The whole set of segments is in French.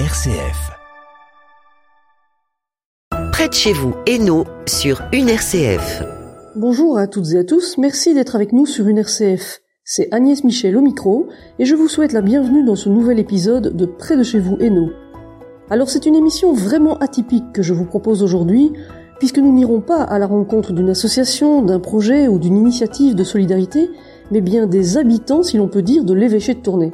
RCF. Près de chez vous, Hainaut, sur une RCF. Bonjour à toutes et à tous, merci d'être avec nous sur une RCF. C'est Agnès Michel au micro et je vous souhaite la bienvenue dans ce nouvel épisode de Près de chez vous, Hainaut. Alors c'est une émission vraiment atypique que je vous propose aujourd'hui puisque nous n'irons pas à la rencontre d'une association, d'un projet ou d'une initiative de solidarité, mais bien des habitants, si l'on peut dire, de l'évêché de Tournai.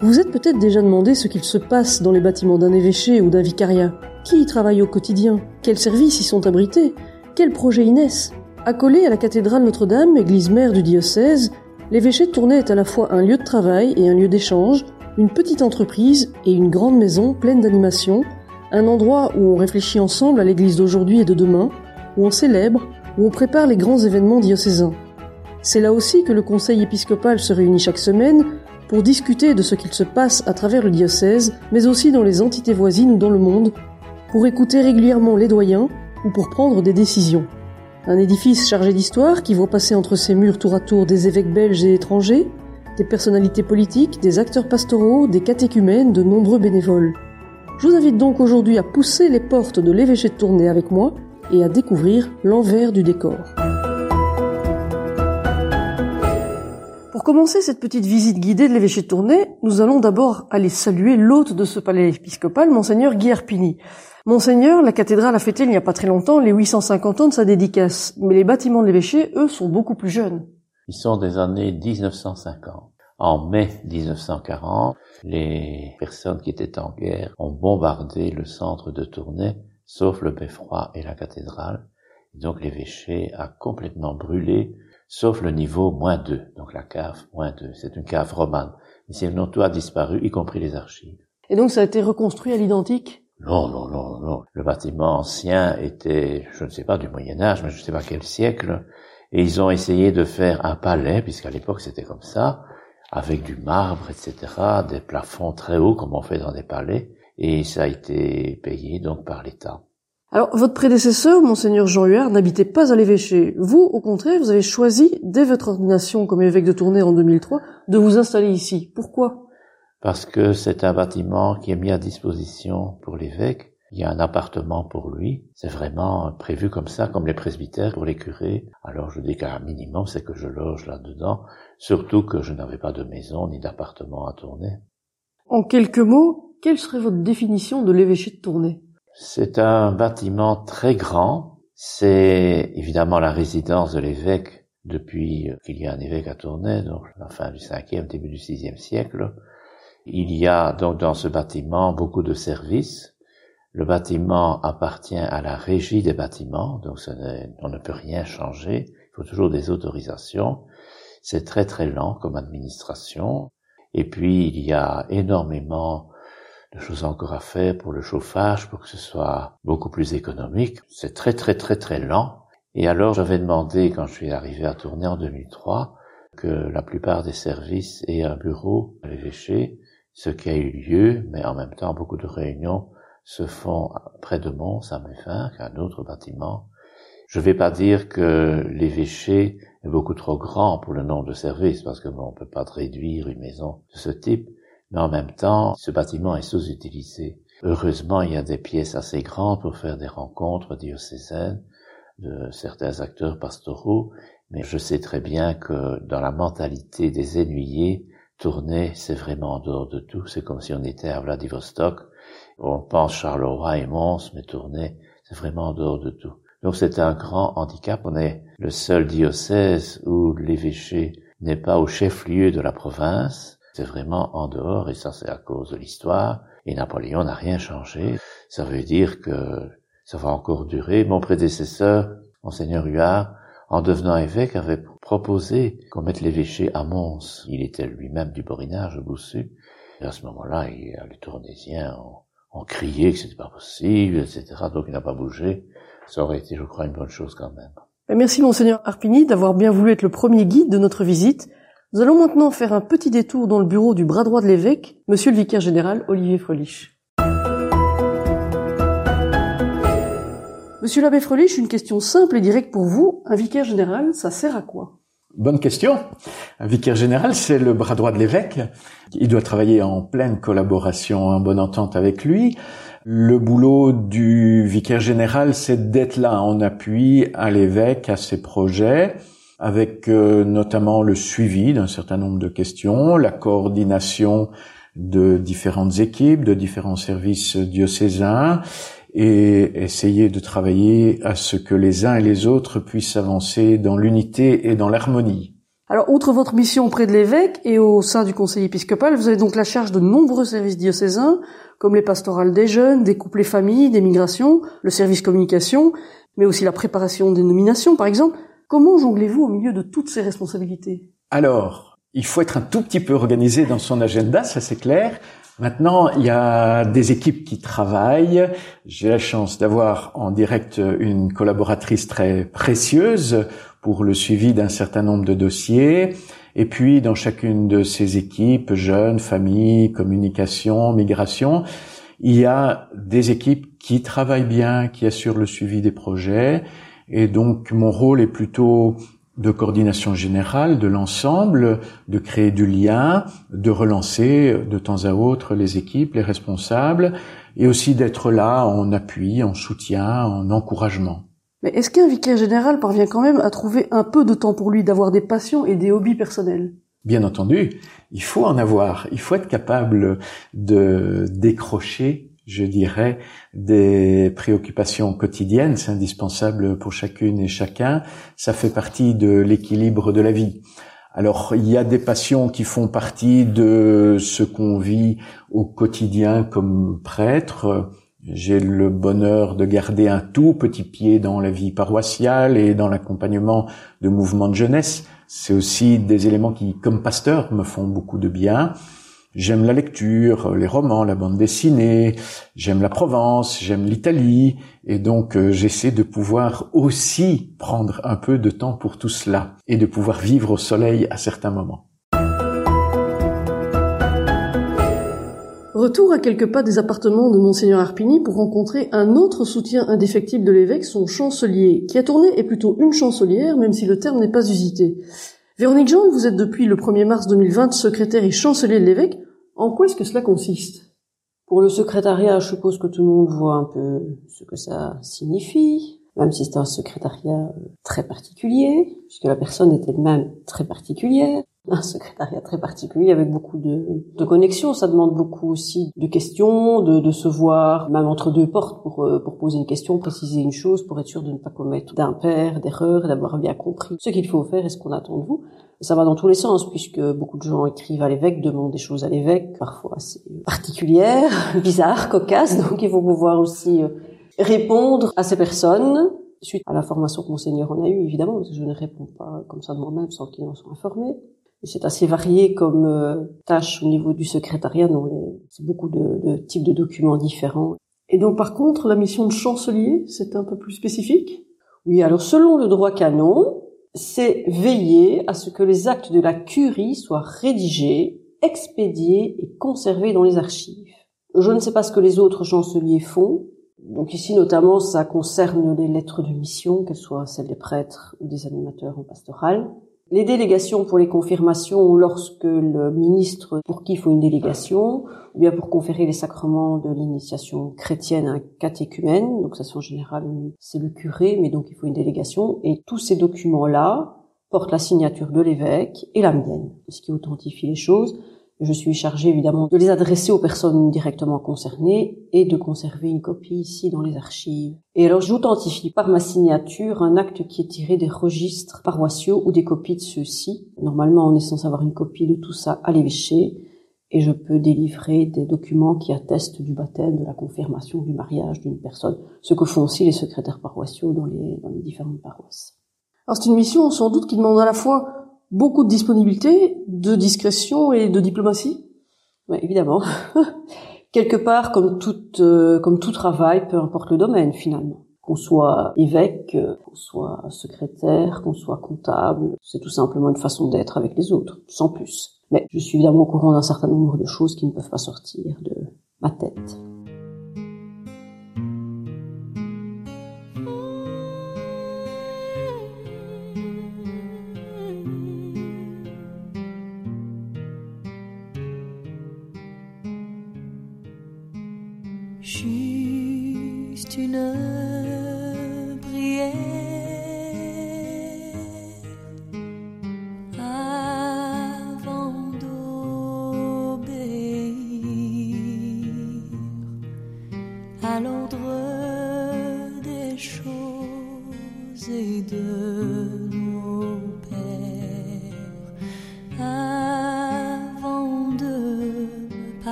Vous êtes peut-être déjà demandé ce qu'il se passe dans les bâtiments d'un évêché ou d'un vicariat. Qui y travaille au quotidien? Quels services y sont abrités? Quels projets y naissent? Accolé à la cathédrale Notre-Dame, église mère du diocèse, l'évêché Tournai est à la fois un lieu de travail et un lieu d'échange, une petite entreprise et une grande maison pleine d'animation, un endroit où on réfléchit ensemble à l'église d'aujourd'hui et de demain, où on célèbre, où on prépare les grands événements diocésains. C'est là aussi que le conseil épiscopal se réunit chaque semaine pour discuter de ce qu'il se passe à travers le diocèse, mais aussi dans les entités voisines ou dans le monde, pour écouter régulièrement les doyens ou pour prendre des décisions. Un édifice chargé d'histoire qui voit passer entre ses murs tour à tour des évêques belges et étrangers, des personnalités politiques, des acteurs pastoraux, des catéchumènes, de nombreux bénévoles. Je vous invite donc aujourd'hui à pousser les portes de l'évêché de Tournai avec moi et à découvrir l'envers du décor. Pour commencer cette petite visite guidée de l'évêché de Tournai, nous allons d'abord aller saluer l'hôte de ce palais épiscopal, monseigneur Guy Arpini. Monseigneur, la cathédrale a fêté il n'y a pas très longtemps les 850 ans de sa dédicace, mais les bâtiments de l'évêché, eux, sont beaucoup plus jeunes. Ils sont des années 1950. En mai 1940, les personnes qui étaient en guerre ont bombardé le centre de Tournai, sauf le beffroi et la cathédrale. donc l'évêché a complètement brûlé sauf le niveau moins 2, donc la cave moins 2. C'est une cave romane. Mais sinon, tout a disparu, y compris les archives. Et donc ça a été reconstruit à l'identique? Non, non, non, non. Le bâtiment ancien était, je ne sais pas, du Moyen Âge, mais je ne sais pas quel siècle. Et ils ont essayé de faire un palais, puisqu'à l'époque c'était comme ça, avec du marbre, etc., des plafonds très hauts comme on fait dans des palais. Et ça a été payé donc par l'État. Alors, votre prédécesseur, monseigneur Jean Huard, n'habitait pas à l'évêché. Vous, au contraire, vous avez choisi, dès votre ordination comme évêque de Tournai en 2003, de vous installer ici. Pourquoi? Parce que c'est un bâtiment qui est mis à disposition pour l'évêque. Il y a un appartement pour lui. C'est vraiment prévu comme ça, comme les presbytères pour les curés. Alors je dis qu'un minimum, c'est que je loge là-dedans. Surtout que je n'avais pas de maison ni d'appartement à tourner. En quelques mots, quelle serait votre définition de l'évêché de Tournai? C'est un bâtiment très grand. C'est évidemment la résidence de l'évêque depuis qu'il y a un évêque à Tournai, donc la fin du 5e, début du 6e siècle. Il y a donc dans ce bâtiment beaucoup de services. Le bâtiment appartient à la régie des bâtiments, donc on ne peut rien changer. Il faut toujours des autorisations. C'est très très lent comme administration. Et puis il y a énormément de choses encore à faire pour le chauffage, pour que ce soit beaucoup plus économique. C'est très très très très lent. Et alors j'avais demandé, quand je suis arrivé à tourner en 2003, que la plupart des services aient un bureau à l'évêché, ce qui a eu lieu, mais en même temps beaucoup de réunions se font près de Mons, à Méfin, un autre bâtiment. Je ne vais pas dire que l'évêché est beaucoup trop grand pour le nombre de services, parce que bon, on peut pas réduire une maison de ce type, mais en même temps, ce bâtiment est sous-utilisé. Heureusement, il y a des pièces assez grandes pour faire des rencontres diocésaines de certains acteurs pastoraux, mais je sais très bien que dans la mentalité des ennuyés, tourner, c'est vraiment en dehors de tout. C'est comme si on était à Vladivostok. On pense Charleroi et Mons, mais tourner, c'est vraiment en dehors de tout. Donc c'est un grand handicap. On est le seul diocèse où l'évêché n'est pas au chef-lieu de la province, c'est vraiment en dehors, et ça c'est à cause de l'histoire, et Napoléon n'a rien changé. Ça veut dire que ça va encore durer. Mon prédécesseur, Monseigneur Huard, en devenant évêque, avait proposé qu'on mette l'évêché à Mons. Il était lui-même du Borinage, Boussu. Et à ce moment-là, les Tournaisiens ont, ont crié que c'était pas possible, etc. Donc il n'a pas bougé. Ça aurait été, je crois, une bonne chose quand même. Merci, Monseigneur Arpini, d'avoir bien voulu être le premier guide de notre visite. Nous allons maintenant faire un petit détour dans le bureau du bras droit de l'évêque, monsieur le vicaire général Olivier Frelich. Monsieur l'abbé Frelich, une question simple et directe pour vous. Un vicaire général, ça sert à quoi? Bonne question. Un vicaire général, c'est le bras droit de l'évêque. Il doit travailler en pleine collaboration, en bonne entente avec lui. Le boulot du vicaire général, c'est d'être là en appui à l'évêque, à ses projets, avec euh, notamment le suivi d'un certain nombre de questions, la coordination de différentes équipes, de différents services diocésains, et essayer de travailler à ce que les uns et les autres puissent avancer dans l'unité et dans l'harmonie. Alors, outre votre mission auprès de l'évêque et au sein du conseil épiscopal, vous avez donc la charge de nombreux services diocésains, comme les pastorales des jeunes, des couples et familles, des migrations, le service communication, mais aussi la préparation des nominations, par exemple. Comment jonglez-vous au milieu de toutes ces responsabilités? Alors, il faut être un tout petit peu organisé dans son agenda, ça c'est clair. Maintenant, il y a des équipes qui travaillent. J'ai la chance d'avoir en direct une collaboratrice très précieuse pour le suivi d'un certain nombre de dossiers. Et puis, dans chacune de ces équipes, jeunes, familles, communication, migration, il y a des équipes qui travaillent bien, qui assurent le suivi des projets. Et donc, mon rôle est plutôt de coordination générale de l'ensemble, de créer du lien, de relancer de temps à autre les équipes, les responsables, et aussi d'être là en appui, en soutien, en encouragement. Mais est-ce qu'un vicaire général parvient quand même à trouver un peu de temps pour lui, d'avoir des passions et des hobbies personnels? Bien entendu, il faut en avoir, il faut être capable de décrocher je dirais, des préoccupations quotidiennes. C'est indispensable pour chacune et chacun. Ça fait partie de l'équilibre de la vie. Alors, il y a des passions qui font partie de ce qu'on vit au quotidien comme prêtre. J'ai le bonheur de garder un tout petit pied dans la vie paroissiale et dans l'accompagnement de mouvements de jeunesse. C'est aussi des éléments qui, comme pasteur, me font beaucoup de bien. J'aime la lecture, les romans, la bande dessinée, j'aime la Provence, j'aime l'Italie, et donc euh, j'essaie de pouvoir aussi prendre un peu de temps pour tout cela, et de pouvoir vivre au soleil à certains moments. Retour à quelques pas des appartements de Monseigneur Arpini pour rencontrer un autre soutien indéfectible de l'évêque, son chancelier, qui a tourné est plutôt une chancelière, même si le terme n'est pas usité. Véronique Jean, vous êtes depuis le 1er mars 2020 secrétaire et chancelier de l'évêque. En quoi est-ce que cela consiste? Pour le secrétariat, je suppose que tout le monde voit un peu ce que ça signifie, même si c'est un secrétariat très particulier, puisque la personne est elle-même très particulière. Un secrétariat très particulier avec beaucoup de, de connexions. Ça demande beaucoup aussi de questions, de, de se voir même entre deux portes pour, euh, pour poser une question, préciser une chose, pour être sûr de ne pas commettre d'impair, d'erreur, d'avoir bien compris ce qu'il faut faire et ce qu'on attend de vous. Ça va dans tous les sens, puisque beaucoup de gens écrivent à l'évêque, demandent des choses à l'évêque, parfois assez particulières, bizarres, cocasses, donc il faut pouvoir aussi euh, répondre à ces personnes. Suite à l'information que Monseigneur en a eu, évidemment, parce que je ne réponds pas comme ça de moi-même sans qu'ils en soient informés. C'est assez varié comme euh, tâche au niveau du secrétariat, c'est beaucoup de, de types de documents différents. Et donc par contre, la mission de chancelier, c'est un peu plus spécifique Oui, alors selon le droit canon, c'est veiller à ce que les actes de la curie soient rédigés, expédiés et conservés dans les archives. Je ne sais pas ce que les autres chanceliers font. Donc ici, notamment, ça concerne les lettres de mission, qu'elles soient celles des prêtres ou des animateurs en pastoral. Les délégations pour les confirmations lorsque le ministre pour qui il faut une délégation, ou bien pour conférer les sacrements de l'initiation chrétienne à un catéchumène, donc ça c'est en général c'est le curé, mais donc il faut une délégation, et tous ces documents-là portent la signature de l'évêque et la mienne, ce qui authentifie les choses. Je suis chargée évidemment de les adresser aux personnes directement concernées et de conserver une copie ici dans les archives. Et alors j'authentifie par ma signature un acte qui est tiré des registres paroissiaux ou des copies de ceux-ci. Normalement on est censé avoir une copie de tout ça à l'évêché et je peux délivrer des documents qui attestent du baptême, de la confirmation, du mariage d'une personne, ce que font aussi les secrétaires paroissiaux dans les, dans les différentes paroisses. Alors c'est une mission sans doute qui demande à la fois beaucoup de disponibilité, de discrétion et de diplomatie Oui, évidemment. Quelque part, comme tout, euh, comme tout travail, peu importe le domaine finalement. Qu'on soit évêque, qu'on soit secrétaire, qu'on soit comptable, c'est tout simplement une façon d'être avec les autres, sans plus. Mais je suis évidemment au courant d'un certain nombre de choses qui ne peuvent pas sortir de ma tête.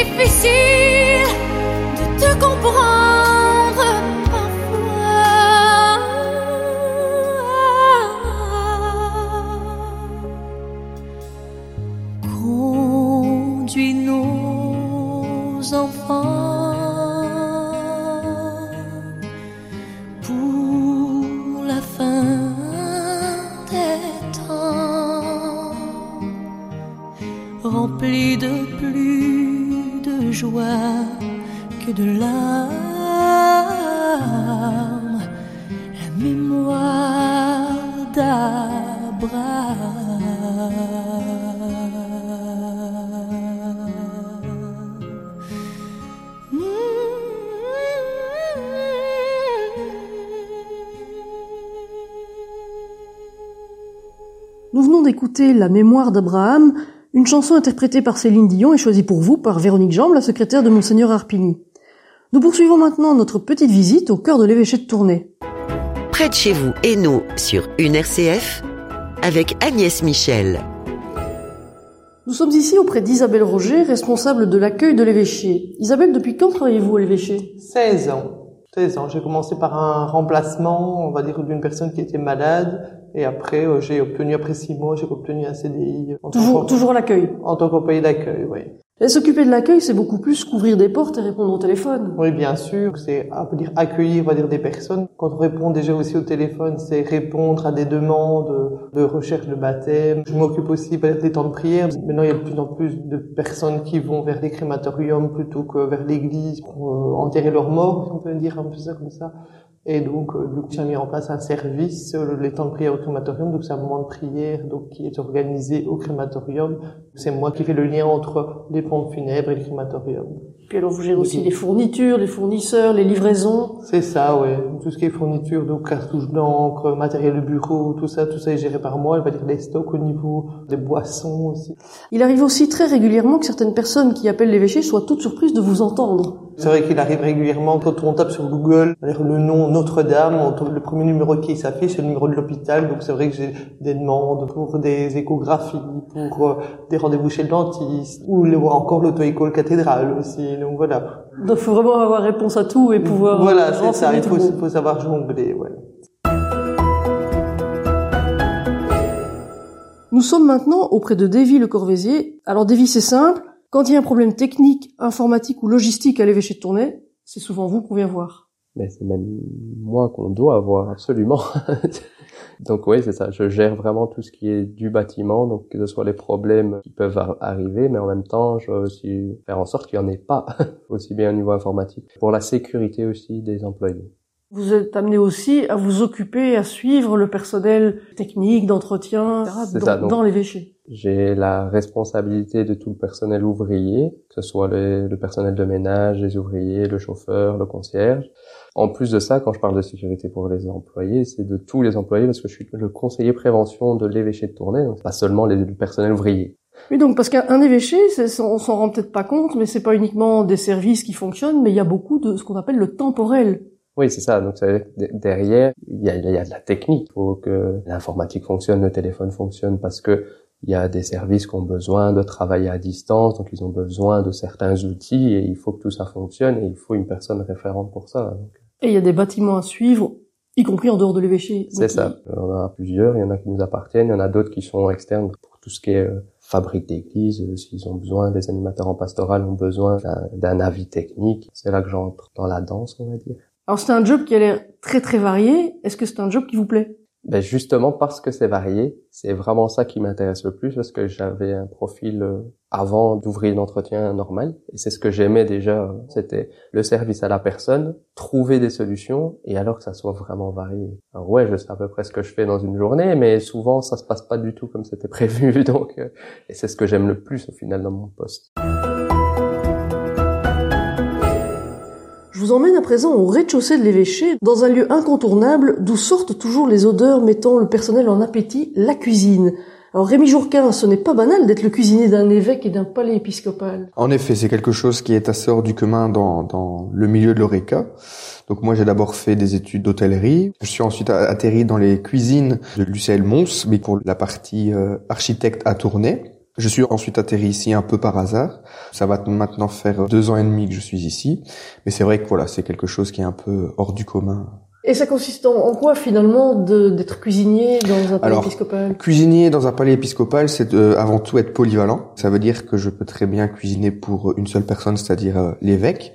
Est Nous La mémoire d'Abraham, une chanson interprétée par Céline Dion et choisie pour vous par Véronique Jambe, la secrétaire de Monseigneur Arpigny. Nous poursuivons maintenant notre petite visite au cœur de l'évêché de Tournai. Près de chez vous, Hainaut, sur une RCF, avec Agnès Michel. Nous sommes ici auprès d'Isabelle Roger, responsable de l'accueil de l'évêché. Isabelle, depuis quand travaillez-vous à l'évêché? 16 ans. 16 ans. J'ai commencé par un remplacement, on va dire, d'une personne qui était malade. Et après, euh, j'ai obtenu, après six mois, j'ai obtenu un CDI. En tant Toujours, toujours l'accueil. En tant qu'employé d'accueil, oui. Et s'occuper de l'accueil, c'est beaucoup plus qu'ouvrir des portes et répondre au téléphone. Oui, bien sûr. C'est, dire, accueillir, on va dire, des personnes. Quand on répond déjà aussi au téléphone, c'est répondre à des demandes de recherche de baptême. Je m'occupe aussi, des temps de prière. Maintenant, il y a de plus en plus de personnes qui vont vers les crématoriums plutôt que vers l'église pour euh, enterrer leurs morts, si on peut dire un peu ça comme ça. Et donc, euh, j'ai mis en place un service, euh, les temps de prière au crématorium. Donc, c'est un moment de prière donc qui est organisé au crématorium. C'est moi qui fais le lien entre les pompes funèbres et le crématorium. Puis alors vous gérez aussi les fournitures, les fournisseurs, les livraisons. C'est ça, ouais. Tout ce qui est fourniture, donc cartouches d'encre, matériel de bureau, tout ça, tout ça est géré par moi. Elle va dire les stocks au niveau des boissons aussi. Il arrive aussi très régulièrement que certaines personnes qui appellent l'évêché soient toutes surprises de vous entendre. C'est vrai qu'il arrive régulièrement quand on tape sur Google le nom Notre-Dame, le premier numéro qui s'affiche, c'est le numéro de l'hôpital. Donc c'est vrai que j'ai des demandes pour des échographies, pour euh, des rendez-vous chez le dentiste, ou encore l'auto-école cathédrale aussi. Donc voilà. Donc il faut vraiment avoir réponse à tout et pouvoir. Voilà, c'est ça. Il faut, faut savoir jongler. Ouais. Nous sommes maintenant auprès de Davy Le Corvézier. Alors Davy, c'est simple. Quand il y a un problème technique, informatique ou logistique à l'évêché de Tournai, c'est souvent vous qu'on vient voir. Mais c'est même moi qu'on doit avoir absolument. donc oui, c'est ça. Je gère vraiment tout ce qui est du bâtiment, donc que ce soit les problèmes qui peuvent arriver, mais en même temps, je dois aussi faire en sorte qu'il n'y en ait pas, aussi bien au niveau informatique, pour la sécurité aussi des employés. Vous êtes amené aussi à vous occuper, à suivre le personnel technique, d'entretien, dans, dans l'évêché. J'ai la responsabilité de tout le personnel ouvrier, que ce soit le, personnel de ménage, les ouvriers, le chauffeur, le concierge. En plus de ça, quand je parle de sécurité pour les employés, c'est de tous les employés parce que je suis le conseiller prévention de l'évêché de Tournai, donc pas seulement les, le personnel ouvrier. Oui, donc parce qu'un évêché, on s'en rend peut-être pas compte, mais c'est pas uniquement des services qui fonctionnent, mais il y a beaucoup de ce qu'on appelle le temporel. Oui, c'est ça. Donc derrière, il y a, il y a de la technique. Il faut que l'informatique fonctionne, le téléphone fonctionne, parce que il y a des services qui ont besoin de travailler à distance, donc ils ont besoin de certains outils et il faut que tout ça fonctionne et il faut une personne référente pour ça. Et il y a des bâtiments à suivre, y compris en dehors de l'évêché. C'est ça. On en a plusieurs. Il y en a qui nous appartiennent, il y en a d'autres qui sont externes pour tout ce qui est euh, fabrique d'église. Euh, s'ils ont besoin, des animateurs en pastoral ont besoin d'un avis technique. C'est là que j'entre dans la danse, on va dire. Alors c'est un job qui a l'air très très varié. Est-ce que c'est un job qui vous plaît? Ben justement parce que c'est varié, c'est vraiment ça qui m'intéresse le plus parce que j'avais un profil euh, avant d'ouvrir l'entretien normal et c'est ce que j'aimais déjà, c'était le service à la personne, trouver des solutions et alors que ça soit vraiment varié. Alors ouais, je sais à peu près ce que je fais dans une journée, mais souvent ça se passe pas du tout comme c'était prévu donc euh, et c'est ce que j'aime le plus au final dans mon poste. Je vous emmène à présent au rez-de-chaussée de l'évêché, dans un lieu incontournable d'où sortent toujours les odeurs mettant le personnel en appétit, la cuisine. Alors Rémi Jourquin, ce n'est pas banal d'être le cuisinier d'un évêque et d'un palais épiscopal. En effet, c'est quelque chose qui est assez hors du commun dans, dans le milieu de l'ORECA. Donc moi j'ai d'abord fait des études d'hôtellerie. Je suis ensuite atterri dans les cuisines de Lucelle Mons, mais pour la partie euh, architecte à tourner. Je suis ensuite atterri ici un peu par hasard. Ça va maintenant faire deux ans et demi que je suis ici. Mais c'est vrai que voilà, c'est quelque chose qui est un peu hors du commun. Et ça consiste en quoi finalement d'être cuisinier dans un palais épiscopal? Cuisinier dans un palais épiscopal, c'est euh, avant tout être polyvalent. Ça veut dire que je peux très bien cuisiner pour une seule personne, c'est-à-dire euh, l'évêque,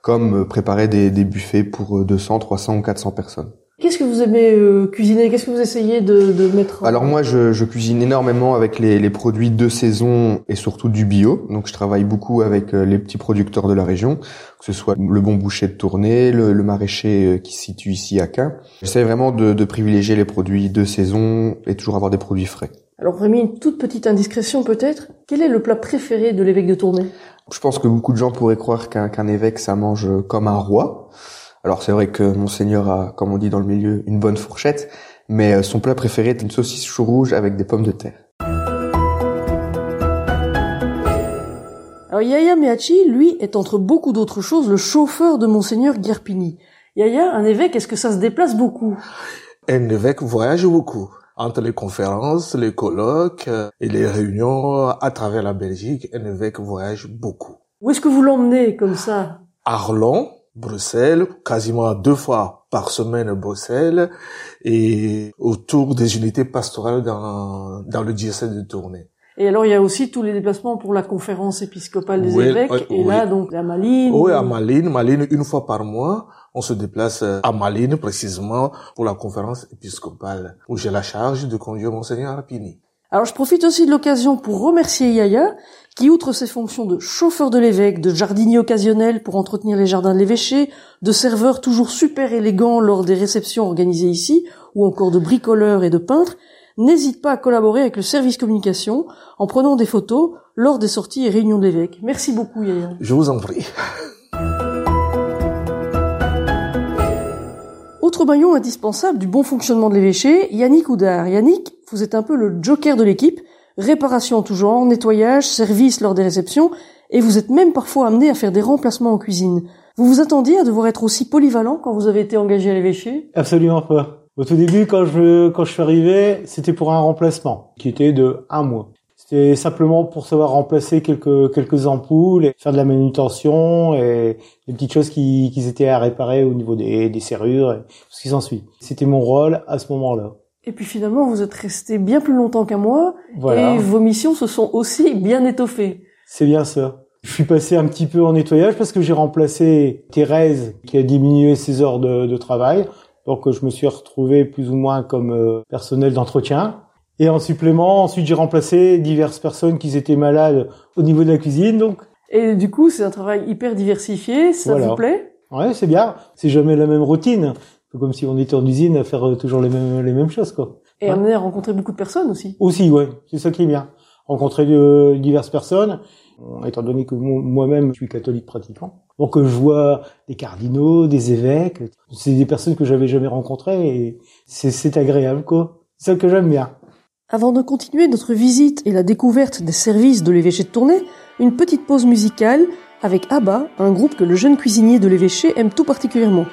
comme euh, préparer des, des buffets pour 200, 300 ou 400 personnes. Qu'est-ce que vous aimez euh, cuisiner? Qu'est-ce que vous essayez de, de mettre Alors moi, je, je, cuisine énormément avec les, les, produits de saison et surtout du bio. Donc je travaille beaucoup avec euh, les petits producteurs de la région, que ce soit le bon boucher de tournée, le, le maraîcher euh, qui se situe ici à Caen. J'essaie vraiment de, de privilégier les produits de saison et toujours avoir des produits frais. Alors Rémi, une toute petite indiscrétion peut-être. Quel est le plat préféré de l'évêque de Tournai? Je pense que beaucoup de gens pourraient croire qu'un évêque, ça mange comme un roi. Alors c'est vrai que Monseigneur a, comme on dit dans le milieu, une bonne fourchette, mais euh, son plat préféré est une saucisse chou rouge avec des pommes de terre. Alors Yaya Meachi, lui, est entre beaucoup d'autres choses le chauffeur de Monseigneur Guerpini. Yaya, un évêque, est-ce que ça se déplace beaucoup? Un évêque voyage beaucoup entre les conférences, les colloques euh, et les réunions à travers la Belgique, un évêque voyage beaucoup. Où est-ce que vous l'emmenez comme ça? Arlon, Bruxelles, quasiment deux fois par semaine à Bruxelles, et autour des unités pastorales dans, dans le diocèse de Tournai. Et alors, il y a aussi tous les déplacements pour la conférence épiscopale des évêques. et là, donc, à Malines. Oui, à Malines. Malines, une fois par mois, on se déplace à Malines, précisément, pour la conférence épiscopale, où j'ai la charge de conduire Monseigneur Rapini. Alors je profite aussi de l'occasion pour remercier Yaya, qui outre ses fonctions de chauffeur de l'évêque, de jardinier occasionnel pour entretenir les jardins de l'évêché, de serveur toujours super élégant lors des réceptions organisées ici, ou encore de bricoleur et de peintre, n'hésite pas à collaborer avec le service communication en prenant des photos lors des sorties et réunions de l'évêque. Merci beaucoup Yaya. Je vous en prie. Autre maillon indispensable du bon fonctionnement de l'évêché, Yannick Oudard. Yannick, vous êtes un peu le joker de l'équipe, réparation en tout genre, nettoyage, service lors des réceptions, et vous êtes même parfois amené à faire des remplacements en cuisine. Vous vous attendiez à devoir être aussi polyvalent quand vous avez été engagé à l'évêché? Absolument pas. Au tout début, quand je quand je suis arrivé, c'était pour un remplacement qui était de un mois. C'était simplement pour savoir remplacer quelques quelques ampoules, et faire de la manutention et des petites choses qui, qui étaient à réparer au niveau des, des serrures et tout ce qui s'ensuit. C'était mon rôle à ce moment-là. Et puis finalement, vous êtes resté bien plus longtemps qu'un mois Voilà. et vos missions se sont aussi bien étoffées. C'est bien ça. Je suis passé un petit peu en nettoyage parce que j'ai remplacé Thérèse qui a diminué ses heures de, de travail. Donc je me suis retrouvé plus ou moins comme euh, personnel d'entretien. Et en supplément, ensuite j'ai remplacé diverses personnes qui étaient malades au niveau de la cuisine. Donc Et du coup, c'est un travail hyper diversifié, ça Voilà. vous plaît? Ouais, c'est bien. C'est jamais la même routine. Peu comme si on était en usine à faire euh, toujours les mêmes les mêmes choses quoi. Et Ouais. amené à rencontrer beaucoup de personnes aussi. Aussi, ouais, c'est ça qui est bien. Rencontrer de, diverses personnes, euh, étant donné que mo- moi-même je suis catholique pratiquant. Donc euh, je vois des cardinaux, des évêques, c'est des personnes que j'avais jamais rencontrées et c'est, c'est agréable quoi. C'est ça que j'aime bien. Avant de continuer notre visite et la découverte des services de l'évêché de Tournai, une petite pause musicale avec ABBA, un groupe que le jeune cuisinier de l'évêché aime tout particulièrement.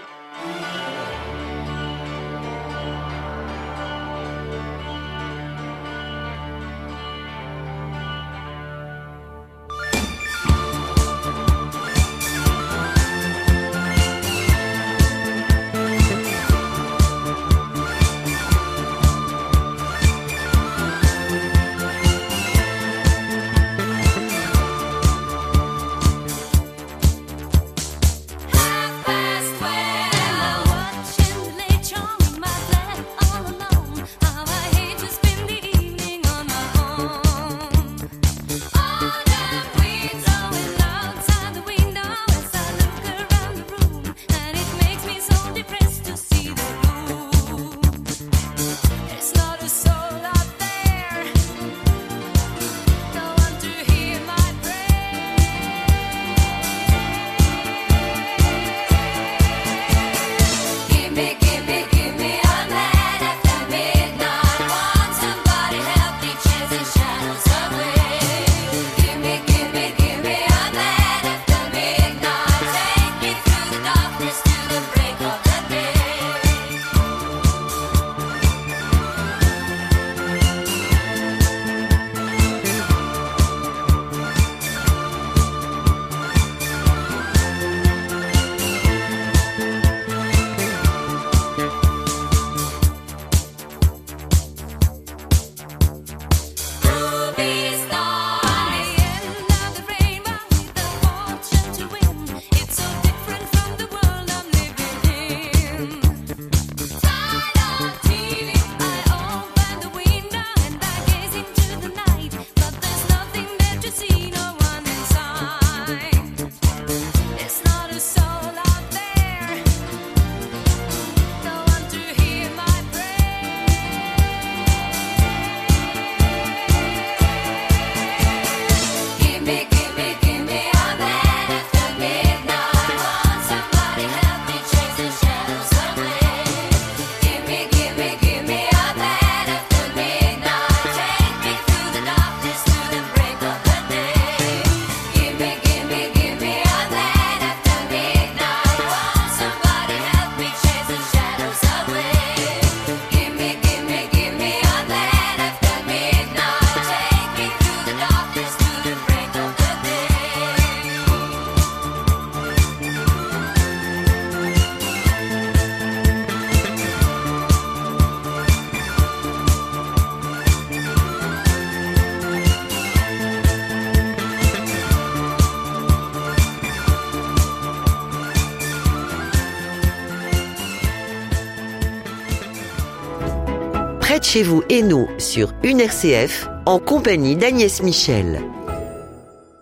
Chez vous et nous sur une RCF en compagnie d'Agnès Michel.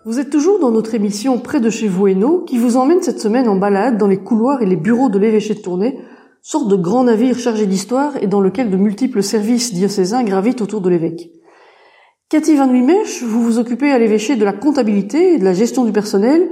Vous êtes toujours dans notre émission Près de chez vous et nous, qui vous emmène cette semaine en balade dans les couloirs et les bureaux de l'évêché de Tournai, sorte de grand navire chargé d'histoire et dans lequel de multiples services diocésains gravitent autour de l'évêque. Cathy Van Wimech, vous vous occupez à l'évêché de la comptabilité et de la gestion du personnel,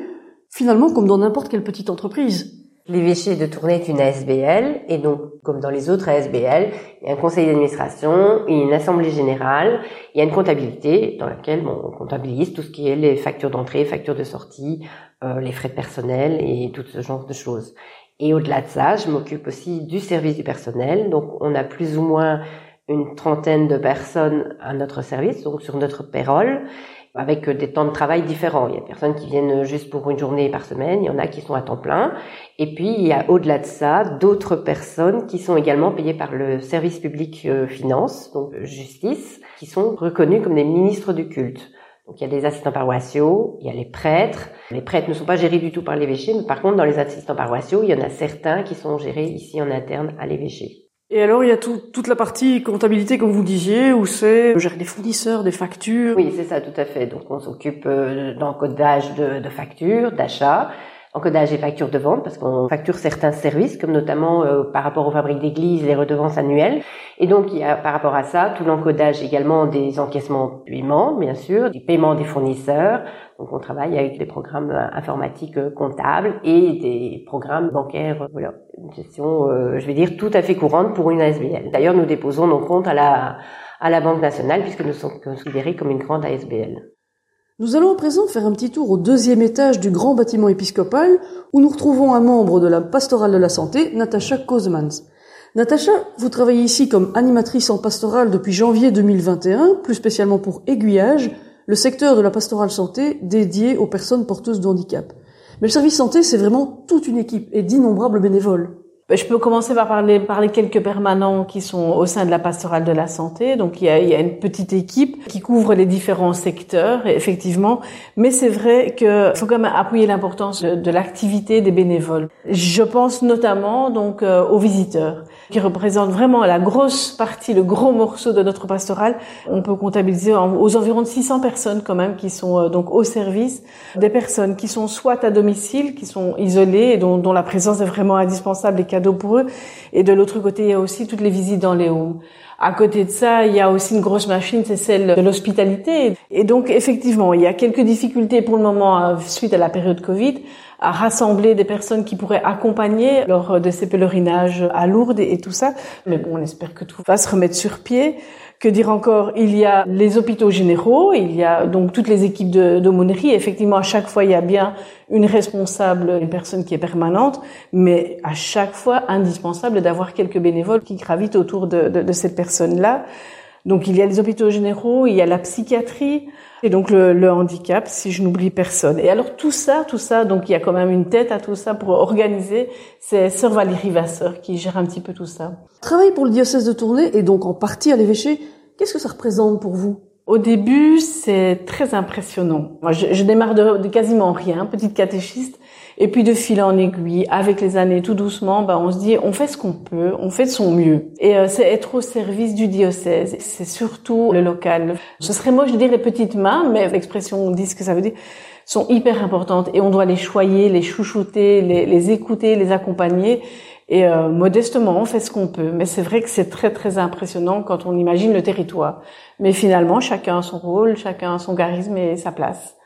finalement comme dans n'importe quelle petite entreprise. L'évêché de Tournai est une ASBL et donc, comme dans les autres ASBL, il y a un conseil d'administration, une assemblée générale, il y a une comptabilité dans laquelle on comptabilise tout ce qui est les factures d'entrée, factures de sortie, euh, les frais de personnel et tout ce genre de choses. Et au-delà de ça, je m'occupe aussi du service du personnel. Donc, on a plus ou moins une trentaine de personnes à notre service, donc sur notre payroll avec des temps de travail différents. Il y a des personnes qui viennent juste pour une journée par semaine, il y en a qui sont à temps plein. Et puis, il y a au-delà de ça, d'autres personnes qui sont également payées par le service public euh, finance, donc euh, justice, qui sont reconnus comme des ministres du culte. Donc il y a des assistants paroissiaux, il y a les prêtres. Les prêtres ne sont pas gérés du tout par l'évêché, mais par contre, dans les assistants paroissiaux, il y en a certains qui sont gérés ici en interne à l'évêché. Et alors, il y a tout- toute la partie comptabilité, comme vous disiez, où c'est gérer des fournisseurs, des factures. Oui, c'est ça, tout à fait. Donc, on s'occupe euh, d'encodage de, de factures, d'achats, encodage des factures de vente, parce qu'on facture certains services, comme notamment euh, par rapport aux fabriques d'église, les redevances annuelles. Et donc, il y a par rapport à ça, tout l'encodage également des encaissements de paiement, bien sûr, du paiement des fournisseurs. Donc, on travaille avec des programmes euh, informatiques euh, comptables et des programmes bancaires. Voilà, une gestion, euh, je vais dire, tout à fait courante pour une ASBL. D'ailleurs, nous déposons nos comptes à la à la Banque nationale puisque nous sommes considérés comme une grande ASBL. Nous allons à présent faire un petit tour au deuxième étage du grand bâtiment épiscopal où nous retrouvons un membre de la pastorale de la santé, Natacha Kozmans. Natacha, vous travaillez ici comme animatrice en pastorale depuis janvier 2021, plus spécialement pour Aiguillage, le secteur de la pastorale santé dédié aux personnes porteuses de handicap. Mais le service santé, c'est vraiment toute une équipe et d'innombrables bénévoles. Ben, Je peux commencer par parler, par les quelques permanents qui sont au sein de la pastorale de la santé. Donc il y a, il y a une petite équipe qui couvre les différents secteurs, effectivement. Mais c'est vrai qu'il faut quand même appuyer l'importance de, l'activité des bénévoles. Je pense notamment donc euh, aux visiteurs, qui représentent vraiment la grosse partie, le gros morceau de notre pastorale. On peut comptabiliser aux environs de 600 personnes quand même qui sont euh, donc au service des personnes qui sont soit à domicile, qui sont isolées et dont, dont la présence est vraiment indispensable et cadeau pour eux. Et de l'autre côté, il y a aussi toutes les visites dans les homes. À côté de ça, il y a aussi une grosse machine, c'est celle de l'hospitalité. Et donc, effectivement, il y a quelques difficultés pour le moment euh, suite à la période Covid à rassembler des personnes qui pourraient accompagner lors de ces pèlerinages à Lourdes et, et tout ça. Mais bon, on espère que tout va se remettre sur pied. Que dire encore Il y a les hôpitaux généraux, il y a donc toutes les équipes d'aumônerie. Effectivement, à chaque fois, il y a bien une responsable, une personne qui est permanente, mais à chaque fois, indispensable d'avoir quelques bénévoles qui gravitent autour de cette personne-là. Donc, il y a les hôpitaux généraux, il y a la psychiatrie, et donc le, le handicap, si je n'oublie personne. Et alors tout ça, tout ça, donc il y a quand même une tête à tout ça pour organiser. C'est Sœur Valérie Vasseur qui gère un petit peu tout ça. Travailler pour le diocèse de Tournai et donc en partie à l'évêché, qu'est-ce que ça représente pour vous? Au début, c'est très impressionnant. Moi, je, je démarre de, de quasiment rien, petite catéchiste, et puis de fil en aiguille, avec les années, tout doucement, ben, on se dit, on fait ce qu'on peut, on fait de son mieux. Et euh, c'est être au service du diocèse. C'est surtout le local. Ce serait moi, je dirais, les petites mains, mais l'expression on dit ce que ça veut dire sont hyper importantes et on doit les choyer, les chouchouter, les, les écouter, les accompagner. Et euh, modestement, on fait ce qu'on peut. Mais c'est vrai que c'est très très impressionnant quand on imagine le territoire. Mais finalement, chacun a son rôle, chacun a son charisme et sa place.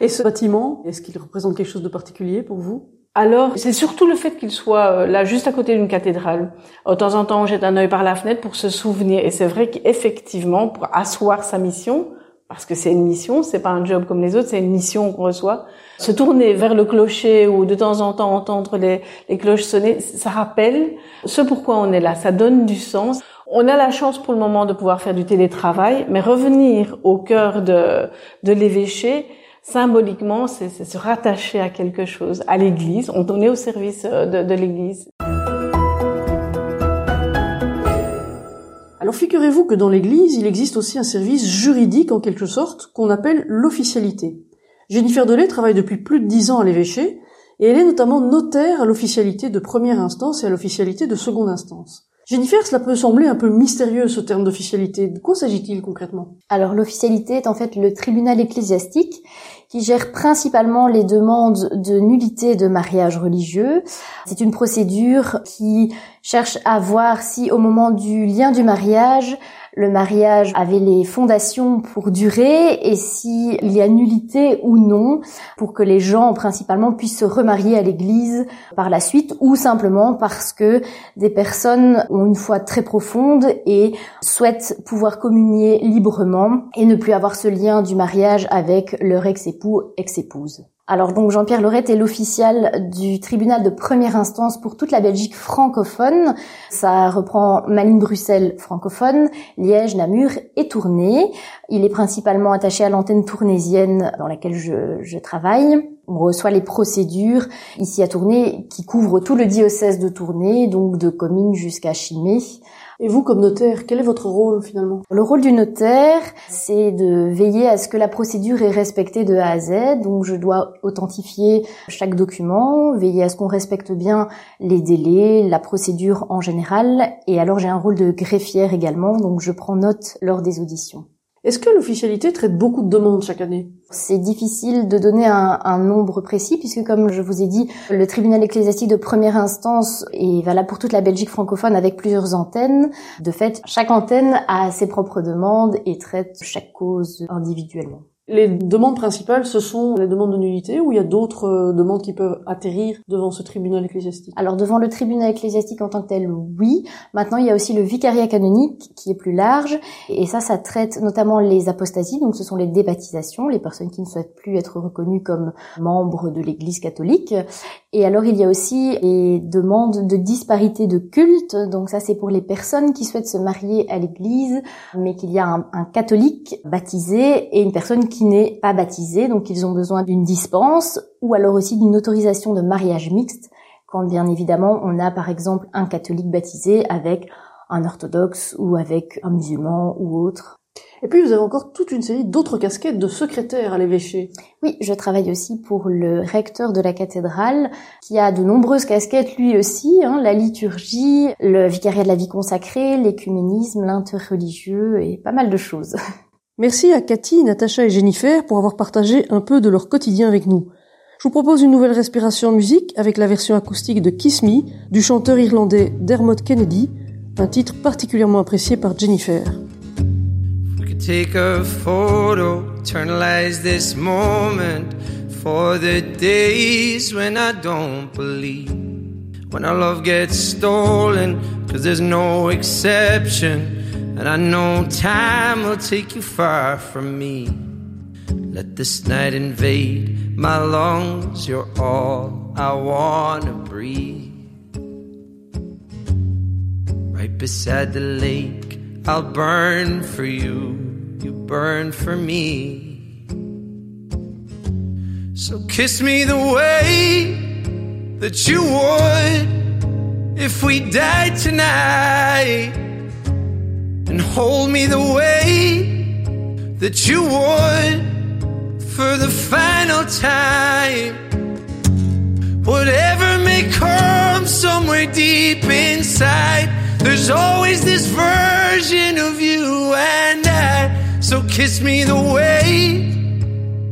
Et ce bâtiment, est-ce qu'il représente quelque chose de particulier pour vous? Alors, c'est surtout le fait qu'il soit euh, là, juste à côté d'une cathédrale. De temps en temps, on jette un œil par la fenêtre pour se souvenir. Et c'est vrai qu'effectivement, pour asseoir sa mission, parce que c'est une mission, c'est pas un job comme les autres, c'est une mission qu'on reçoit. Se tourner vers le clocher ou de temps en temps entendre les, les cloches sonner, ça rappelle ce pourquoi on est là. Ça donne du sens. On a la chance pour le moment de pouvoir faire du télétravail, mais revenir au cœur de, de l'évêché, symboliquement, c'est se rattacher à quelque chose, à l'Église. On est au service euh, de, de l'Église. Alors figurez-vous que dans l'Église, il existe aussi un service juridique en quelque sorte qu'on appelle l'officialité. Jennifer Delay travaille depuis plus de dix ans à l'évêché et elle est notamment notaire à l'officialité de première instance et à l'officialité de seconde instance. Jennifer, cela peut sembler un peu mystérieux ce terme d'officialité. De quoi s'agit-il concrètement? Alors l'officialité est en fait le tribunal ecclésiastique qui gère principalement les demandes de nullité de mariage religieux. C'est une procédure qui cherche à voir si au moment du lien du mariage, le mariage avait les fondations pour durer et si il y a nullité ou non pour que les gens principalement puissent se remarier à l'église par la suite ou simplement parce que des personnes ont une foi très profonde et souhaitent pouvoir communier librement et ne plus avoir ce lien du mariage avec leur ex-époux, ex-épouse. Alors donc Jean-Pierre Lorette est l'official du tribunal de première instance pour toute la Belgique francophone. Ça reprend Malines Bruxelles francophone, Liège, Namur et Tournai. Il est principalement attaché à l'antenne tournaisienne dans laquelle je, je travaille. On reçoit les procédures ici à Tournai qui couvrent tout le diocèse de Tournai, donc de Comines jusqu'à Chimay. Et vous, comme notaire, quel est votre rôle finalement? Le rôle du notaire, c'est de veiller à ce que la procédure est respectée de A à Z. Donc je dois authentifier chaque document, veiller à ce qu'on respecte bien les délais, la procédure en général. Et alors j'ai un rôle de greffière également, donc je prends note lors des auditions. Est-ce que l'officialité traite beaucoup de demandes chaque année? C'est difficile de donner un, nombre précis puisque, comme je vous ai dit, le tribunal ecclésiastique de première instance est valable pour toute la Belgique francophone avec plusieurs antennes. De fait, chaque antenne a ses propres demandes et traite chaque cause individuellement. Les demandes principales, ce sont les demandes de nullité ou il y a d'autres euh, demandes qui peuvent atterrir devant ce tribunal ecclésiastique? Alors devant le tribunal ecclésiastique en tant que tel, oui. Maintenant, il y a aussi le vicariat canonique qui est plus large et ça, ça traite notamment les apostasies, donc ce sont les débaptisations, les personnes qui ne souhaitent plus être reconnues comme membres de l'Église catholique. Et alors, il y a aussi les demandes de disparité de culte, donc ça, c'est pour les personnes qui souhaitent se marier à l'Église, mais qu'il y a un, un catholique baptisé et une personne n'est pas baptisé, donc ils ont besoin d'une dispense ou alors aussi d'une autorisation de mariage mixte quand bien évidemment on a par exemple un catholique baptisé avec un orthodoxe ou avec un musulman ou autre. Et puis vous avez encore toute une série d'autres casquettes de secrétaire à l'évêché. Oui, je travaille aussi pour le recteur de la cathédrale, qui a de nombreuses casquettes lui aussi, hein, la liturgie, le vicariat de la vie consacrée, l'écuménisme, l'interreligieux et pas mal de choses. Merci à Cathy, Natacha et Jennifer pour avoir partagé un peu de leur quotidien avec nous. Je vous propose une nouvelle respiration musique avec la version acoustique de Kiss Me du chanteur irlandais Dermot Kennedy, un titre particulièrement apprécié par Jennifer. And I know time will take you far from me. Let this night invade my lungs. You're all I wanna breathe. Right beside the lake, I'll burn for you. You burn for me. So kiss me the way that you would if we died tonight and hold me the way that you would for the final time. Whatever may come somewhere deep inside, there's always this version of you and I. So kiss me the way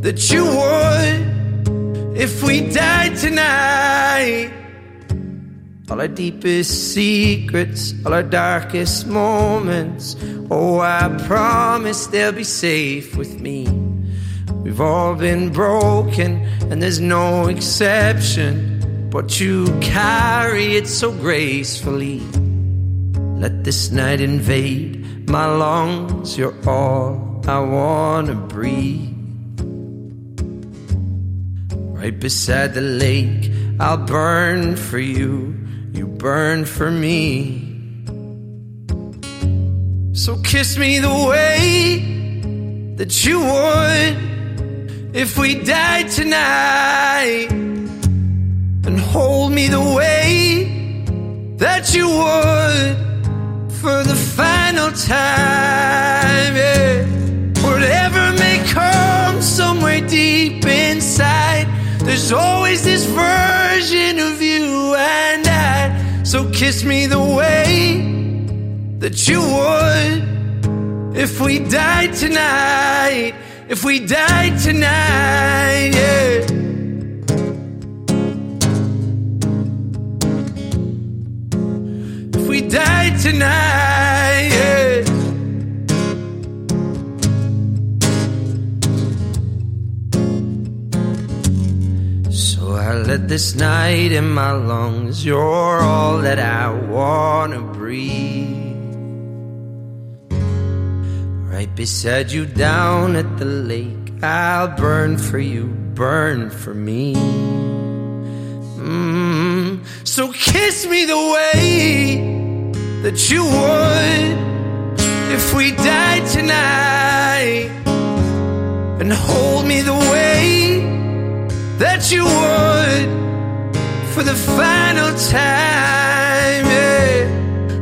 that you would if we died tonight. All our deepest secrets, all our darkest moments. Oh, I promise they'll be safe with me. We've all been broken, and there's no exception. But you carry it so gracefully. Let this night invade my lungs. You're all I wanna breathe. Right beside the lake, I'll burn for you you burn for me. So kiss me the way that you would if we died tonight. And hold me the way that you would for the final time. Yeah. Whatever may come somewhere deep inside, there's always this version of you and I. So kiss me the way that you would if we died tonight. If we died tonight, yeah. If we died tonight, this night in my lungs. You're all that I wanna breathe. Right beside you down at the lake, I'll burn for you, burn for me. Mm, so kiss me the way that you would if we died tonight, and hold me the way that you would for the final time. Yeah.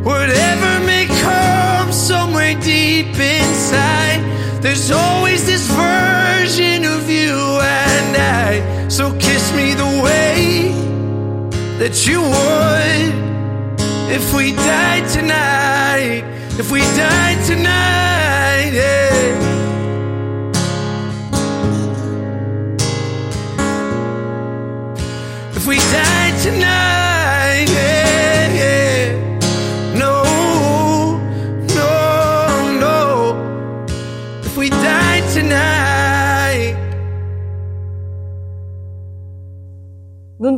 Whatever may come somewhere deep inside, there's always this version of you and I. So kiss me the way that you would if we died tonight. If we died tonight, yeah.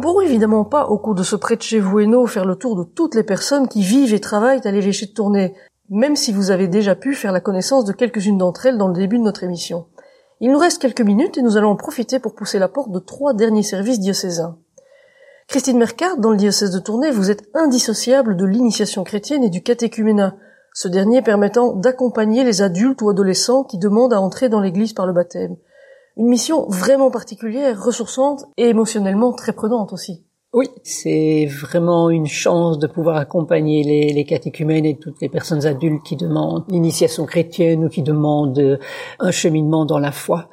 Pourrons évidemment pas, au cours de ce prêt de chez faire le tour de toutes les personnes qui vivent et travaillent à l'évêché de Tournai, même si vous avez déjà pu faire la connaissance de quelques-unes d'entre elles dans le début de notre émission. Il nous reste quelques minutes et nous allons en profiter pour pousser la porte de trois derniers services diocésains. Christine Mercard, dans le diocèse de Tournai, vous êtes indissociable de l'initiation chrétienne et du catéchuménat, ce dernier permettant d'accompagner les adultes ou adolescents qui demandent à entrer dans l'église par le baptême. Une mission vraiment particulière, ressourçante et émotionnellement très prenante aussi. Oui, c'est vraiment une chance de pouvoir accompagner les, les catéchumènes et toutes les personnes adultes qui demandent l'initiation chrétienne ou qui demandent euh, un cheminement dans la foi.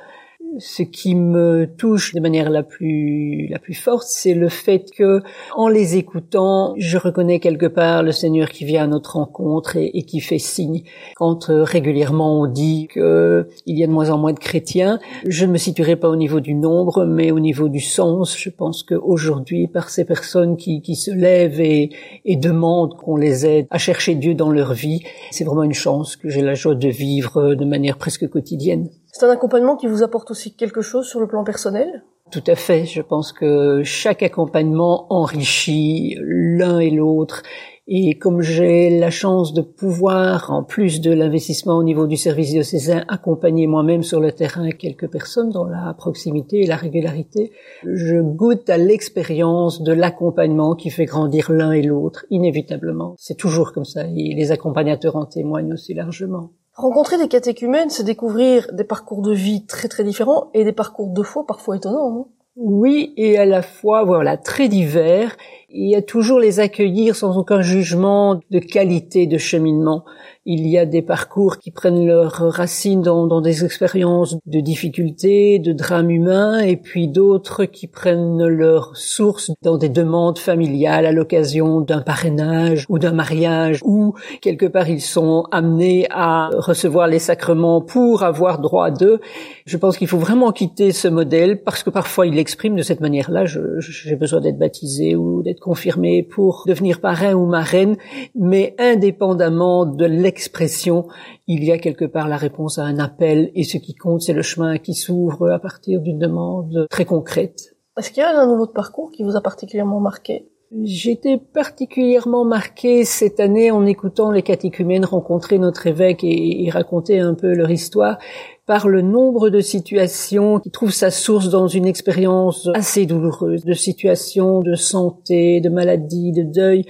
Ce qui me touche de manière la plus la plus forte, c'est le fait que, en les écoutant, je reconnais quelque part le Seigneur qui vient à notre rencontre et, qui fait signe. Quand euh, régulièrement on dit que il y a de moins en moins de chrétiens, je ne me situerai pas au niveau du nombre, mais au niveau du sens. Je pense qu'aujourd'hui, par ces personnes qui, se lèvent et demandent qu'on les aide à chercher Dieu dans leur vie, c'est vraiment une chance que j'ai la joie de vivre de manière presque quotidienne. C'est un accompagnement qui vous apporte aussi quelque chose sur le plan personnel? Tout à fait. Je pense que chaque accompagnement enrichit l'un et l'autre. Et comme j'ai la chance de pouvoir, en plus de l'investissement au niveau du service diocésain, accompagner moi-même sur le terrain quelques personnes dans la proximité et la régularité, je goûte à l'expérience de l'accompagnement qui fait grandir l'un et l'autre, inévitablement. C'est toujours comme ça, et les accompagnateurs en témoignent aussi largement. Rencontrer des catéchumènes, c'est découvrir des parcours de vie très très différents et des parcours de foi parfois étonnants. Non Oui, et à la fois, voilà, très divers. Y a toujours les accueillir sans aucun jugement de qualité de cheminement. Il y a des parcours qui prennent leurs racines dans, dans des expériences de difficultés, de drames humains, et puis d'autres qui prennent leur source dans des demandes familiales à l'occasion d'un parrainage ou d'un mariage, ou quelque part ils sont amenés à recevoir les sacrements pour avoir droit d'eux. Je pense qu'il faut vraiment quitter ce modèle parce que parfois il l'exprime de cette manière-là. J'ai besoin d'être baptisé ou d'être confirmé pour devenir parrain ou marraine, mais indépendamment de l'expression, il y a quelque part la réponse à un appel et ce qui compte, c'est le chemin qui s'ouvre à partir d'une demande très concrète. Est-ce qu'il y a un autre parcours qui vous a particulièrement marqué? J'étais particulièrement marquée cette année en écoutant les catéchumènes rencontrer notre évêque et, et raconter un peu leur histoire par le nombre de situations qui trouvent sa source dans une expérience assez douloureuse, de situations de santé, de maladie, de deuil,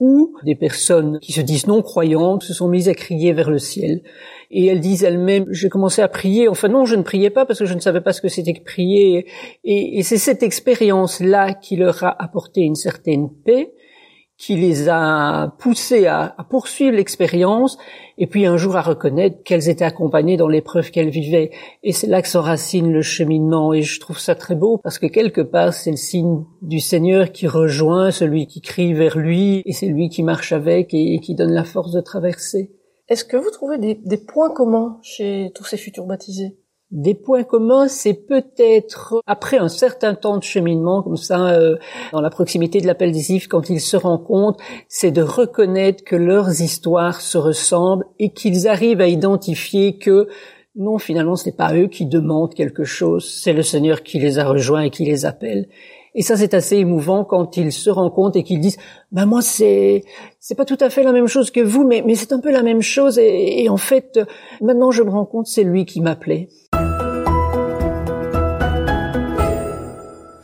où des personnes qui se disent non croyantes se sont mises à crier vers le ciel. Et elles disent elles-mêmes, j'ai commencé à prier. Enfin non, je ne priais pas parce que je ne savais pas ce que c'était que prier. Et, et c'est cette expérience-là qui leur a apporté une certaine paix, qui les a poussées à, poursuivre l'expérience et puis un jour à reconnaître qu'elles étaient accompagnées dans l'épreuve qu'elles vivaient. Et c'est là que s'enracine le cheminement et je trouve ça très beau parce que quelque part c'est le signe du Seigneur qui rejoint celui qui crie vers lui et c'est lui qui marche avec et, qui donne la force de traverser. Est-ce que vous trouvez des points communs chez tous ces futurs baptisés? Des points communs, c'est peut-être après un certain temps de cheminement, comme ça, euh, dans la proximité de l'appel décisif, quand ils se rencontrent, c'est de reconnaître que leurs histoires se ressemblent et qu'ils arrivent à identifier que non, finalement, ce n'est pas eux qui demandent quelque chose, c'est le Seigneur qui les a rejoints et qui les appelle. Et ça, c'est assez émouvant quand ils se rencontrent et qu'ils disent, ben moi, c'est c'est pas tout à fait la même chose que vous, mais mais c'est un peu la même chose. Et, et en fait, maintenant, je me rends compte, c'est lui qui m'appelait.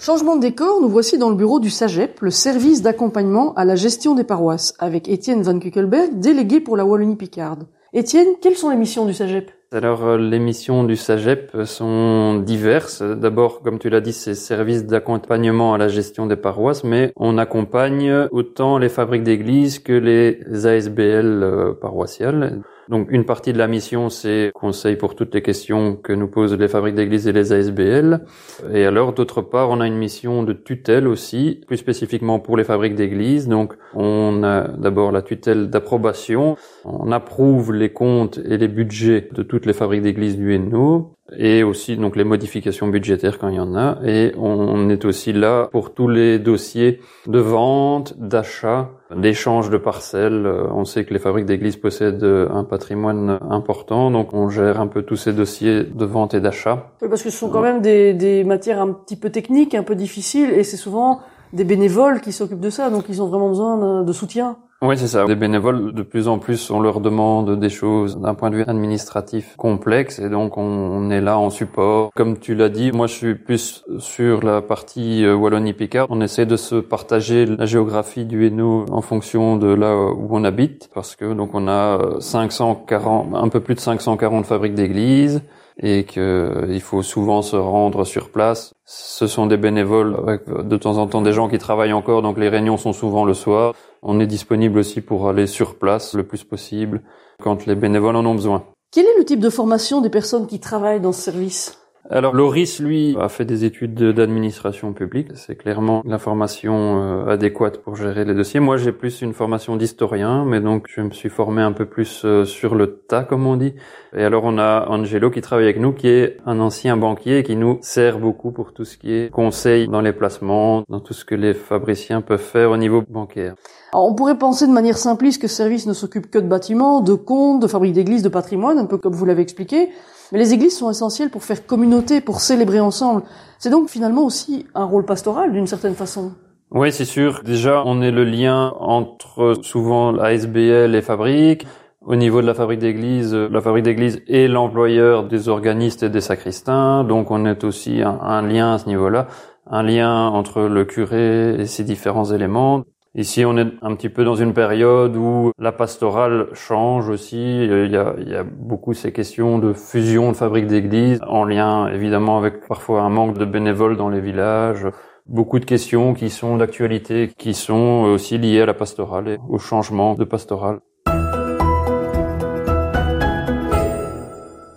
Changement de décor, nous voici dans le bureau du SAGEP, le service d'accompagnement à la gestion des paroisses, avec Étienne Van Kuckelberg, délégué pour la Wallonie-Picarde. Étienne, quelles sont les missions du SAGEP? Alors, euh, les missions du SAGEP sont diverses. D'abord, comme tu l'as dit, c'est service d'accompagnement à la gestion des paroisses, mais on accompagne autant les fabriques d'église que les ASBL euh, paroissiales. Donc, une partie de la mission, c'est conseil pour toutes les questions que nous posent les fabriques d'église et les ASBL. Et alors, d'autre part, on a une mission de tutelle aussi, plus spécifiquement pour les fabriques d'église. Donc, on a d'abord la tutelle d'approbation. On approuve les comptes et les budgets de toutes les fabriques d'église du Hainaut et aussi donc les modifications budgétaires quand il y en a et on est aussi là pour tous les dossiers de vente, d'achat, d'échange de parcelles. Euh, On sait que les fabriques d'église possèdent euh, un patrimoine important donc on gère un peu tous ces dossiers de vente et d'achat. Oui, parce que ce sont quand même des, des matières un petit peu techniques, un peu difficiles, et c'est souvent des bénévoles qui s'occupent de ça, donc ils ont vraiment besoin de, de soutien. Oui, c'est ça. Les bénévoles, de plus en plus, on leur demande des choses d'un point de vue administratif complexe et donc on, est là en support. Comme tu l'as dit, moi je suis plus sur la partie euh, Wallonie-Picard. On essaie de se partager la géographie du Hainaut en fonction de là où on habite parce que donc on a euh, 540, un peu plus de 540 fabriques d'églises et qu'il faut souvent se rendre sur place. Ce sont des bénévoles avec de temps en temps des gens qui travaillent encore, donc les réunions sont souvent le soir. On est disponible aussi pour aller sur place le plus possible quand les bénévoles en ont besoin. Quel est le type de formation des personnes qui travaillent dans ce service? Alors Loris, lui, a fait des études de- d'administration publique. C'est clairement la formation euh, adéquate pour gérer les dossiers. Moi, j'ai plus une formation d'historien, mais donc je me suis formé un peu plus euh, sur le tas, comme on dit. Et alors on a Angelo qui travaille avec nous, qui est un ancien banquier et qui nous sert beaucoup pour tout ce qui est conseil dans les placements, dans tout ce que les fabriciens peuvent faire au niveau bancaire. Alors, on pourrait penser de manière simpliste que ce service ne s'occupe que de bâtiments, de comptes, de fabriques d'églises, de patrimoine, un peu comme vous l'avez expliqué. Mais les églises sont essentielles pour faire communauté, pour célébrer ensemble. C'est donc finalement aussi un rôle pastoral d'une certaine façon. Oui, c'est sûr. Déjà, on est le lien entre souvent l'ASBL et fabrique. Au niveau de la fabrique d'église, euh, la fabrique d'église est l'employeur des organistes et des sacristains, donc on est aussi un, un lien à ce niveau-là, un lien entre le curé et ses différents éléments. Ici, on est un petit peu dans une période où la pastorale change aussi. Il y a, il y a beaucoup ces questions de fusion de fabriques d'église, en lien évidemment avec parfois un manque de bénévoles dans les villages. Beaucoup de questions qui sont d'actualité, qui sont aussi liées à la pastorale et au changement de pastorale.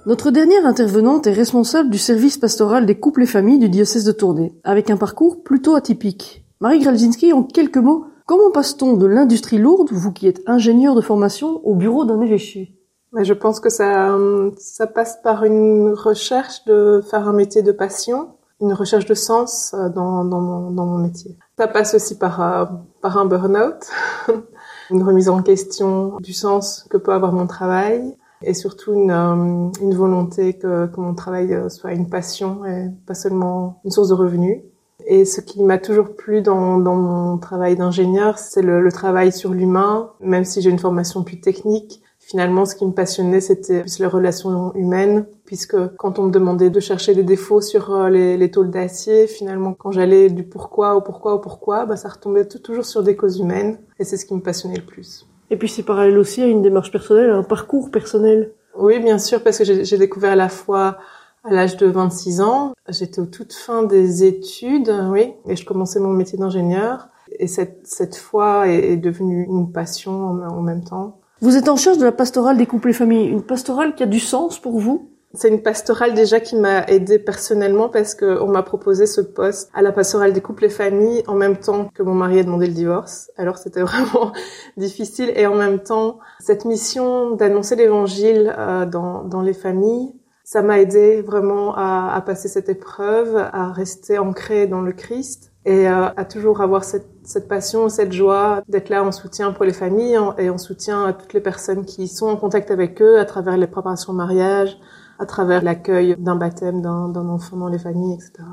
Notre dernière intervenante est responsable du service pastoral des couples et familles du diocèse de Tournai, avec un parcours plutôt atypique. Marie Gralzinski, en quelques mots, comment passe-t-on de l'industrie lourde, vous qui êtes ingénieur de formation, au bureau d'un évêché? Mais je pense que ça, ça passe par une recherche de faire un métier de passion, une recherche de sens euh, dans, mon, métier. Ça passe aussi par, euh, par un burn-out, une remise en question du sens que peut avoir mon travail et surtout une, euh, volonté que, que mon travail soit une passion et pas seulement une source de revenus. Et ce qui m'a toujours plu dans, dans mon travail d'ingénieur, c'est le, le travail sur l'humain, même si j'ai une formation plus technique. Finalement, ce qui me passionnait, c'était plus les relations humaines, puisque quand on me demandait de chercher des défauts sur euh, les, les tôles d'acier, finalement, quand j'allais du pourquoi au pourquoi au pourquoi, bah, ça retombait tout- toujours sur des causes humaines, et c'est ce qui me passionnait le plus. Et puis c'est parallèle aussi à une démarche personnelle, à un parcours personnel. Oui, bien sûr, parce que j'ai j'ai découvert à la fois à l'âge de 26 ans, j'étais au toute fin des études, oui, et je commençais mon métier d'ingénieur. Et cette, cette foi est, est devenue une passion en, en même temps. Vous êtes en charge de la pastorale des couples et familles, une pastorale qui a du sens pour vous? C'est une pastorale déjà qui m'a aidée personnellement parce que on m'a proposé ce poste à la pastorale des couples et familles en même temps que mon mari a demandé le divorce. Alors c'était vraiment difficile et en même temps cette mission d'annoncer l'évangile euh, dans, dans les familles, ça m'a aidé vraiment à, à passer cette épreuve, à rester ancrée dans le Christ et euh, à toujours avoir cette, cette passion, cette joie d'être là en soutien pour les familles et en soutien à toutes les personnes qui sont en contact avec eux à travers les préparations de mariage, à travers l'accueil d'un baptême d'un enfant dans les familles, etc.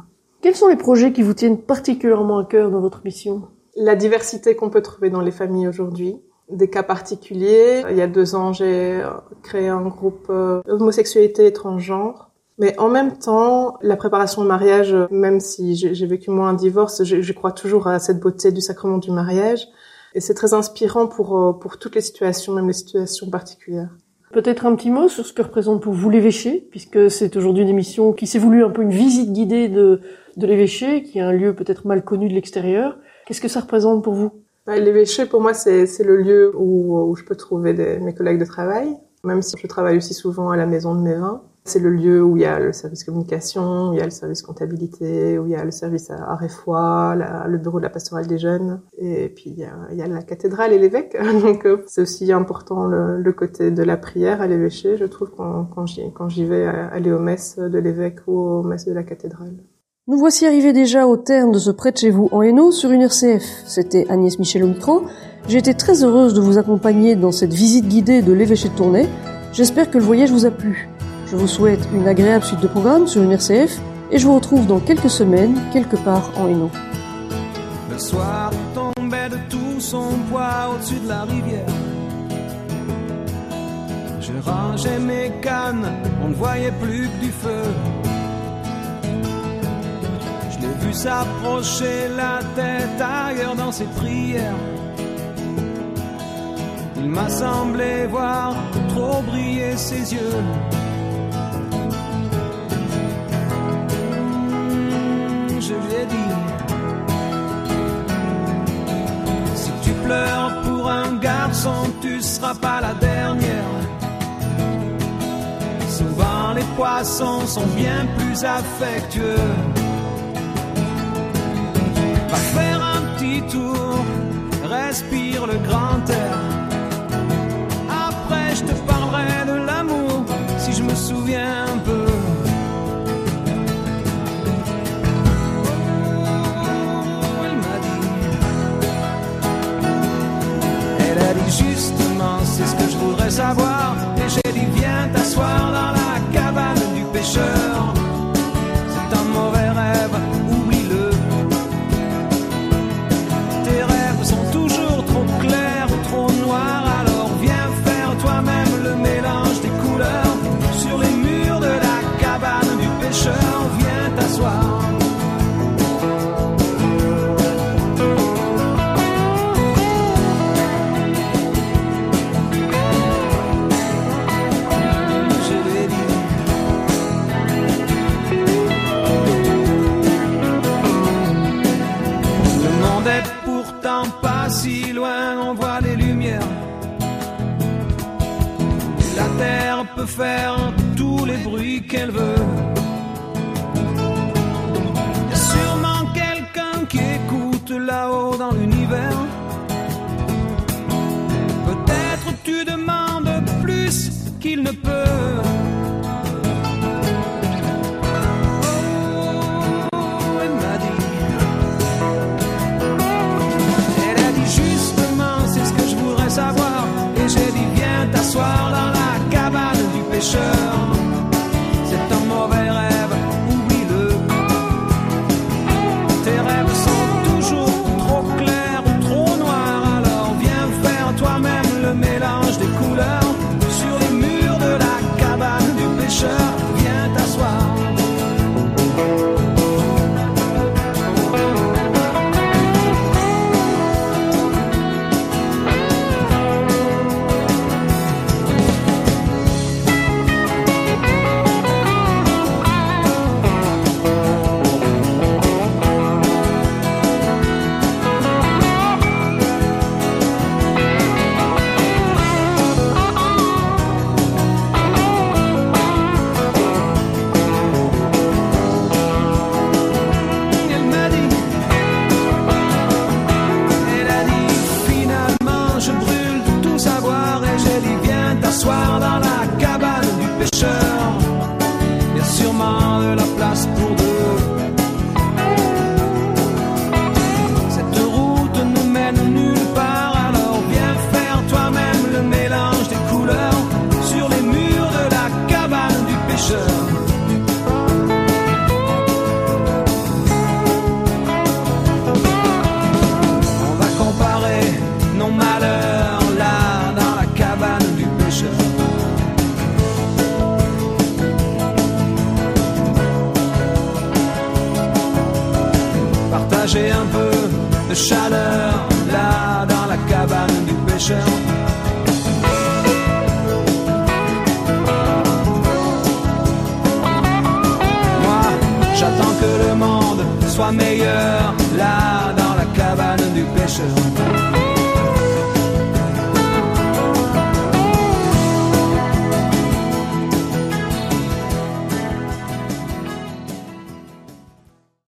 Quels sont les projets qui vous tiennent particulièrement à cœur dans votre mission? La diversité qu'on peut trouver dans les familles aujourd'hui, des cas particuliers. Il y a deux ans, j'ai créé un groupe euh, homosexualité et transgenre. Mais en même temps, la préparation au mariage, même si j'ai vécu moi un divorce, je, crois toujours à cette beauté du sacrement du mariage. Et c'est très inspirant pour, euh, pour toutes les situations, même les situations particulières. Peut-être un petit mot sur ce que représente pour vous l'évêché, puisque c'est aujourd'hui une émission qui s'est voulue un peu une visite guidée de, de l'évêché, qui est un lieu peut-être mal connu de l'extérieur. Qu'est-ce que ça représente pour vous? L'évêché, pour moi, c'est le lieu où, je peux trouver mes collègues de travail, même si je travaille aussi souvent à la maison de mes vins. C'est le lieu où il y a le service communication, où il y a le service comptabilité, où il y a le service à Aréfois, la- le bureau de la pastorale des jeunes, et puis il y a, la cathédrale et l'évêque. Donc euh, c'est aussi important le, côté de la prière à l'évêché, je trouve, quand, quand j'y vais aller aux messes de l'évêque ou aux messes de la cathédrale. Nous voici arrivés déjà au terme de ce près de chez vous en Hainaut sur une RCF. C'était Agnès Michel au micro. J'ai été très heureuse de vous accompagner dans cette visite guidée de l'évêché de Tournai. J'espère que le voyage vous a plu. Je vous souhaite une agréable suite de programmes sur une RCF et je vous retrouve dans quelques semaines, quelque part en Hainaut. Le soir tombait de tout son poids au-dessus de la rivière. Je rangeais mes cannes, on ne voyait plus que du feu. Vu s'approcher la tête ailleurs dans ses prières. Il m'a semblé voir trop briller ses yeux. Je lui ai dit Si tu pleures pour un garçon, tu seras pas la dernière. Souvent les poissons sont bien plus affectueux. Va faire un petit tour, respire le grand air. Après, je te parlerai de l'amour si je me souviens un peu. Oh, elle m'a dit. Elle a dit justement, c'est ce que je voudrais savoir. Et j'ai dit, viens t'asseoir dans la cabane du pêcheur.